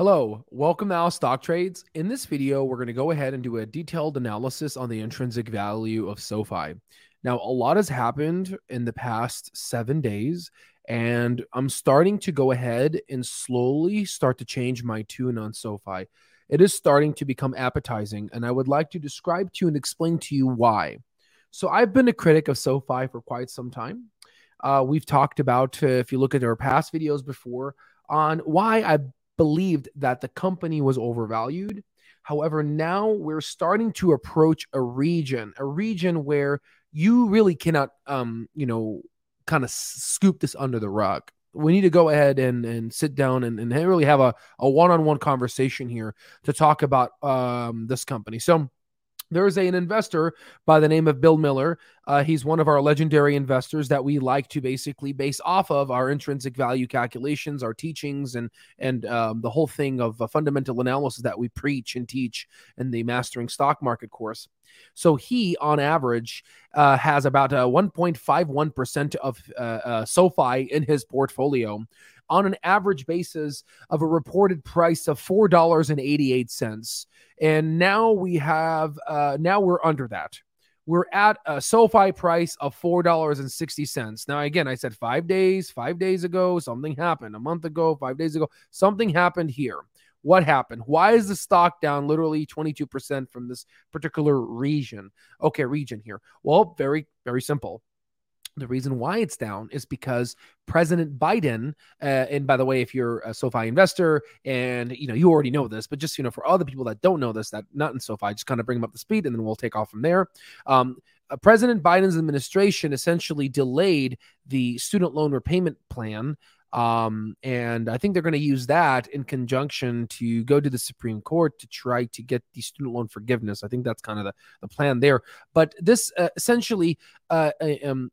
Hello, welcome to Al Stock Trades. In this video, we're going to go ahead and do a detailed analysis on the intrinsic value of SoFi. Now, a lot has happened in the past seven days, and I'm starting to go ahead and slowly start to change my tune on SoFi. It is starting to become appetizing, and I would like to describe to you and explain to you why. So, I've been a critic of SoFi for quite some time. Uh, we've talked about, uh, if you look at our past videos before, on why I believed that the company was overvalued. However, now we're starting to approach a region, a region where you really cannot, um, you know, kind of scoop this under the rug. We need to go ahead and, and sit down and, and really have a, a one-on-one conversation here to talk about um, this company. So there is a, an investor by the name of Bill Miller. Uh, he's one of our legendary investors that we like to basically base off of our intrinsic value calculations, our teachings, and and um, the whole thing of fundamental analysis that we preach and teach in the Mastering Stock Market course. So he, on average, uh, has about 1.51% of uh, uh, SoFi in his portfolio on an average basis of a reported price of $4.88. And now we have, uh, now we're under that. We're at a SoFi price of $4.60. Now, again, I said five days, five days ago, something happened. A month ago, five days ago, something happened here. What happened? Why is the stock down literally 22% from this particular region? Okay, region here. Well, very, very simple. The reason why it's down is because President Biden, uh, and by the way, if you're a SoFi investor and you know you already know this, but just you know for other people that don't know this, that not in SoFi, just kind of bring them up to speed, and then we'll take off from there. Um, uh, President Biden's administration essentially delayed the student loan repayment plan um, and I think they're going to use that in conjunction to go to the Supreme Court to try to get the student loan forgiveness. I think that's kind of the, the plan there. But this uh, essentially uh, um,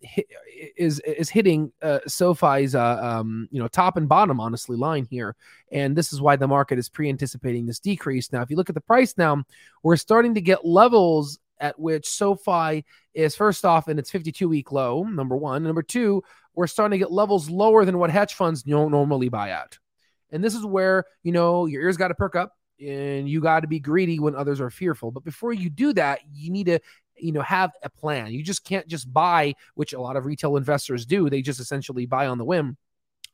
is is hitting uh, SoFi's uh, um, you know top and bottom honestly line here, and this is why the market is pre-anticipating this decrease. Now, if you look at the price now, we're starting to get levels at which SoFi is first off in its 52 week low, number one. Number two, we're starting to get levels lower than what hedge funds don't normally buy at. And this is where, you know, your ears got to perk up and you got to be greedy when others are fearful. But before you do that, you need to, you know, have a plan. You just can't just buy, which a lot of retail investors do. They just essentially buy on the whim.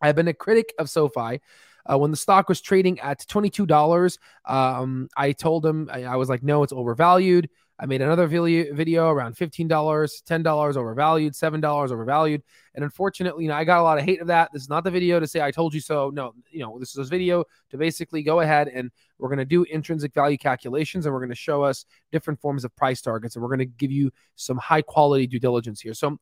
I've been a critic of SoFi. Uh, when the stock was trading at $22, um, I told him, I, I was like, no, it's overvalued. I made another video, around $15, $10 overvalued, $7 overvalued. And unfortunately, you know, I got a lot of hate of that. This is not the video to say I told you so. No, you know, this is a video to basically go ahead and we're going to do intrinsic value calculations and we're going to show us different forms of price targets and we're going to give you some high quality due diligence here. So,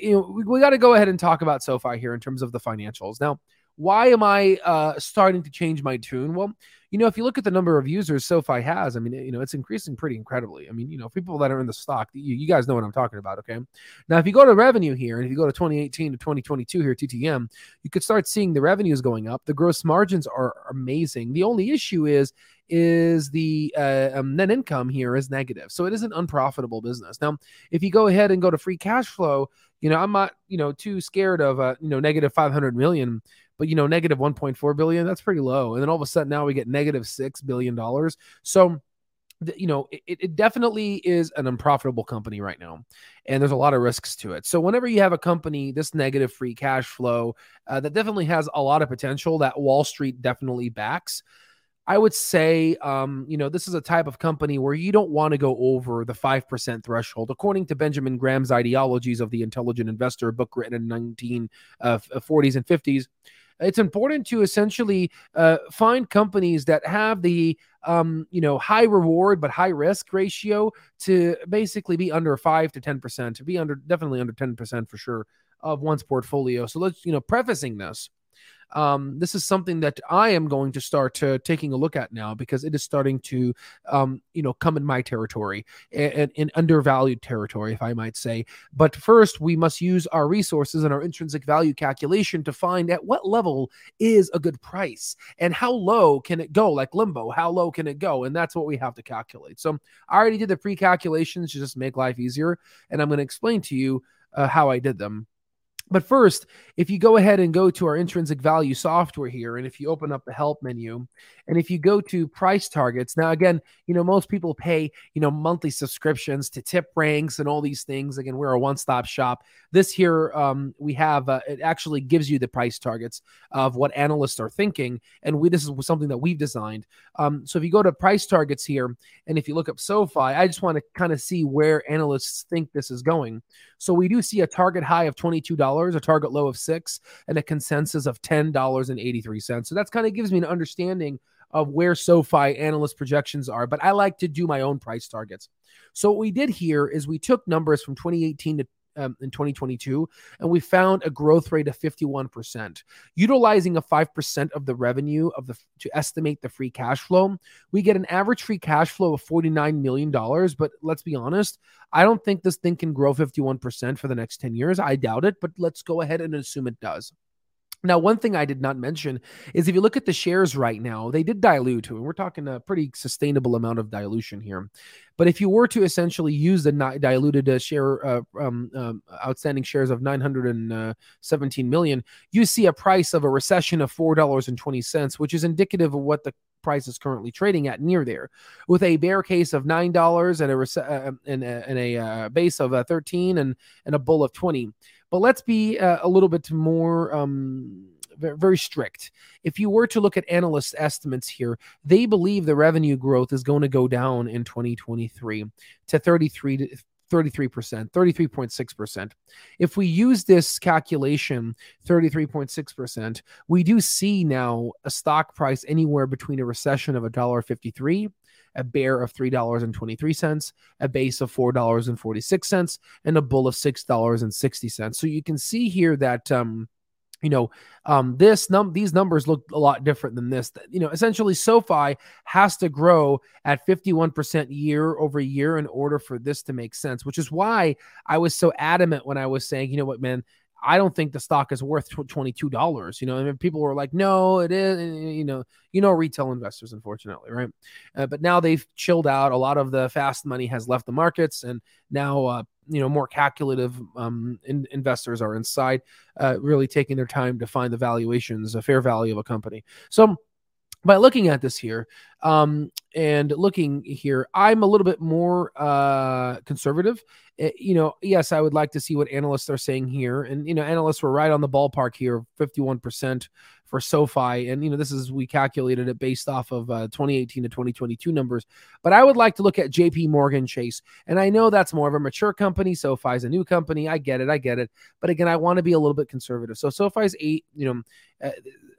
you know, we, we got to go ahead and talk about SoFi here in terms of the financials. Now, why am I uh, starting to change my tune? Well, you know, if you look at the number of users SoFi has, I mean, you know, it's increasing pretty incredibly. I mean, you know, people that are in the stock, you, you guys know what I'm talking about. Okay. Now, if you go to revenue here, and if you go to 2018 to 2022 here, TTM, you could start seeing the revenues going up. The gross margins are amazing. The only issue is, is the uh, um, net income here is negative. So it is an unprofitable business. Now, if you go ahead and go to free cash flow, you know, I'm not, you know, too scared of, uh, you know, negative 500 million but you know, negative 1.4 billion, that's pretty low. And then all of a sudden now we get negative $6 billion. So, you know, it, it definitely is an unprofitable company right now. And there's a lot of risks to it. So, whenever you have a company, this negative free cash flow, uh, that definitely has a lot of potential that Wall Street definitely backs. I would say, um, you know, this is a type of company where you don't want to go over the 5% threshold. According to Benjamin Graham's Ideologies of the Intelligent Investor, book written in 1940s uh, and 50s, it's important to essentially uh, find companies that have the um, you know high reward but high risk ratio to basically be under five to ten percent, to be under definitely under ten percent for sure of one's portfolio. So let's you know prefacing this um, this is something that I am going to start uh, taking a look at now because it is starting to, um, you know, come in my territory and in undervalued territory, if I might say. But first, we must use our resources and our intrinsic value calculation to find at what level is a good price and how low can it go, like limbo, how low can it go? And that's what we have to calculate. So I already did the pre calculations to just make life easier. And I'm going to explain to you uh, how I did them But first, if you go ahead and go to our intrinsic value software here, and if you open up the help menu, and if you go to price targets, now again, you know, most people pay, you know, monthly subscriptions to TipRanks and all these things. Again, we're a one stop shop. This here, um, we have, uh, it actually gives you the price targets of what analysts are thinking. And we, this is something that we've designed. Um, so if you go to price targets here, and if you look up SoFi, I just want to kind of see where analysts think this is going. So we do see a target high of $22, a target low of six, and a consensus of $10.83. So that's kind of gives me an understanding of where SoFi analyst projections are, but I like to do my own price targets. So what we did here is we took numbers from 2018 to um, in 2022, and we found a growth rate of 51%. Utilizing a 5% of the revenue of the to estimate the free cash flow, we get an average free cash flow of $49 million. But let's be honest, I don't think this thing can grow 51% for the next 10 years. I doubt it, but let's go ahead and assume it does. Now, one thing I did not mention is if you look at the shares right now, they did dilute, and we're talking a pretty sustainable amount of dilution here. But if you were to essentially use the not diluted uh, share uh, um, um, outstanding shares of 917 million, you see a price of a recession of four dollars and twenty cents, which is indicative of what the price is currently trading at near there, with a bear case of nine dollars and a rece- uh, and, uh, and a uh, base of uh, 13 and and a bull of 20. But let's be uh, a little bit more um, very strict. If you were to look at analyst estimates here, they believe the revenue growth is going to go down in 2023 to 33 to 33%, 33.6%. If we use this calculation, 33.6%, we do see now a stock price anywhere between a recession of $1.53 a bear of $3.23, a base of $4.46, and a bull of $6.60. So you can see here that um, you know um, this num these numbers look a lot different than this you know essentially sofi has to grow at 51% year over year in order for this to make sense which is why i was so adamant when i was saying you know what man I don't think the stock is worth twenty two dollars. You know, I mean, people were like, "No, it is." You know, you know, retail investors, unfortunately, right? Uh, but now they've chilled out. A lot of the fast money has left the markets, and now, uh, you know, more calculative um, in, investors are inside, uh, really taking their time to find the valuations, a fair value of a company. So by looking at this here um, and looking here, I'm a little bit more uh, conservative. It, you know, yes, I would like to see what analysts are saying here, and you know, analysts were right on the ballpark here, 51 percent for SoFi. And, you know, this is, we calculated it based off of uh, 2018 to 2022 numbers. But I would like to look at JP Morgan Chase. And I know that's more of a mature company. SoFi is a new company. I get it. I get it. But again, I want to be a little bit conservative. So SoFi is eight, you know, uh,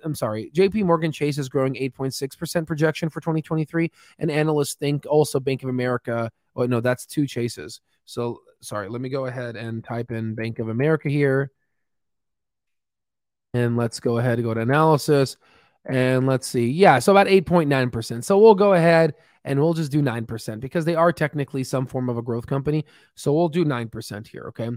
I'm sorry, JP Morgan Chase is growing 8.6% projection for 2023. And analysts think also Bank of America, oh, no, that's two chases. So sorry, let me go ahead and type in Bank of America here. And let's go ahead and go to analysis. And let's see. Yeah, so about 8.9%. So we'll go ahead and we'll just do 9% because they are technically some form of a growth company. So we'll do 9% here. Okay.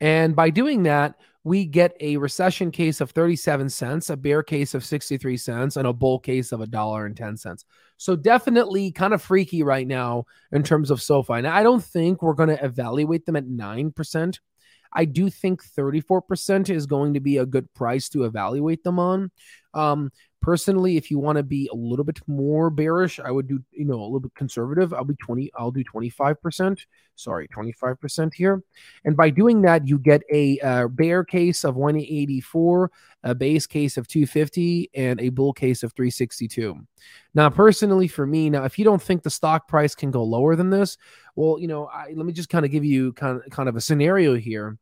And by doing that, we get a recession case of 37 cents, a bear case of 63 cents, and a bull case of a dollar and 10 cents. So definitely kind of freaky right now in terms of SoFi. Now, I don't think we're going to evaluate them at 9%. I do think 34% is going to be a good price to evaluate them on. Um, personally, if you want to be a little bit more bearish, I would do, you know, a little bit conservative. I'll be 20, I'll do 25%. Sorry, 25% here. And by doing that, you get a uh, bear case of 184, a base case of 250, and a bull case of 362. Now, personally, for me, now, if you don't think the stock price can go lower than this, well, you know, I, let me just kind of give you kind of, kind of a scenario here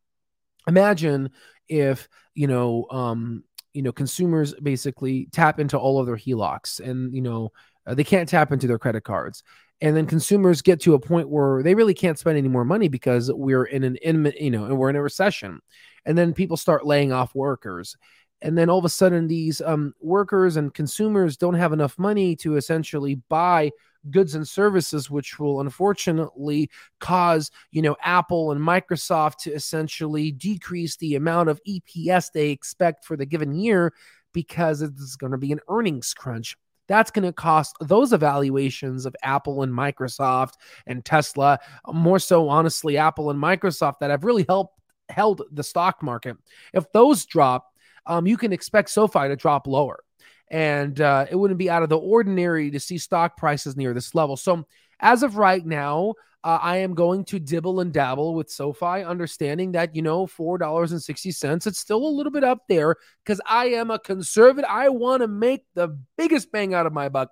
imagine if you know um you know consumers basically tap into all of their HELOCs and you know uh, they can't tap into their credit cards. And then consumers get to a point where they really can't spend any more money because we're in an in you know and we're in a recession. And then people start laying off workers. And then all of a sudden these um, workers and consumers don't have enough money to essentially buy goods and services which will unfortunately cause you know apple and microsoft to essentially decrease the amount of eps they expect for the given year because it's going to be an earnings crunch that's going to cost those evaluations of Apple and Microsoft and Tesla, more so, honestly, Apple and Microsoft that have really helped held the stock market. If those drop, um, you can expect SoFi to drop lower. And uh, it wouldn't be out of the ordinary to see stock prices near this level. So, as of right now, uh, I am going to dibble and dabble with SoFi, understanding that, you know, $4.60, it's still a little bit up there because I am a conservative. I want to make the biggest bang out of my buck.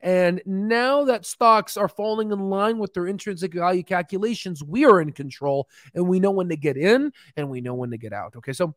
And now that stocks are falling in line with their intrinsic value calculations, we are in control and we know when to get in and we know when to get out. Okay. So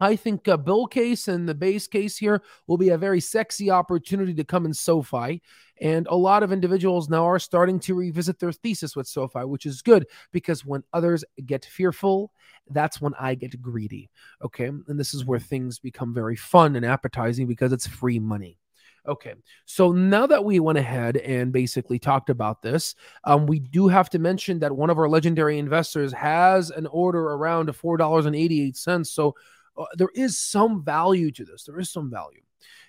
I think a bull case and the base case here will be a very sexy opportunity to come in SoFi. And a lot of individuals now are starting to revisit their thesis with SoFi, which is good because when others get fearful, that's when I get greedy. Okay. And this is where things become very fun and appetizing because it's free money. Okay, so now that we went ahead and basically talked about this, um, we do have to mention that one of our legendary investors has an order around four dollars and eighty eight cents. So uh, there is some value to this. There is some value.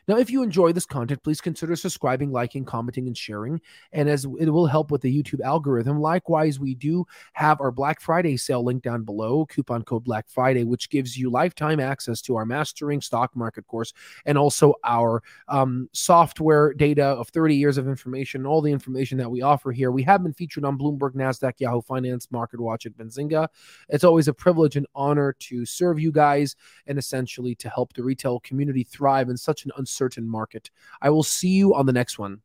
Now, if you enjoy this content, please consider subscribing, liking, commenting, and sharing. And as it will help with the YouTube algorithm. Likewise, we do have our Black Friday sale link down below, coupon code Black Friday, which gives you lifetime access to our mastering stock market course and also our um, software data of 30 years of information, all the information that we offer here. We have been featured on Bloomberg, NASDAQ, Yahoo Finance, Market Watch, and Benzinga. It's always a privilege and honor to serve you guys and essentially to help the retail community thrive in such an uncertain market. I will see you on the next one.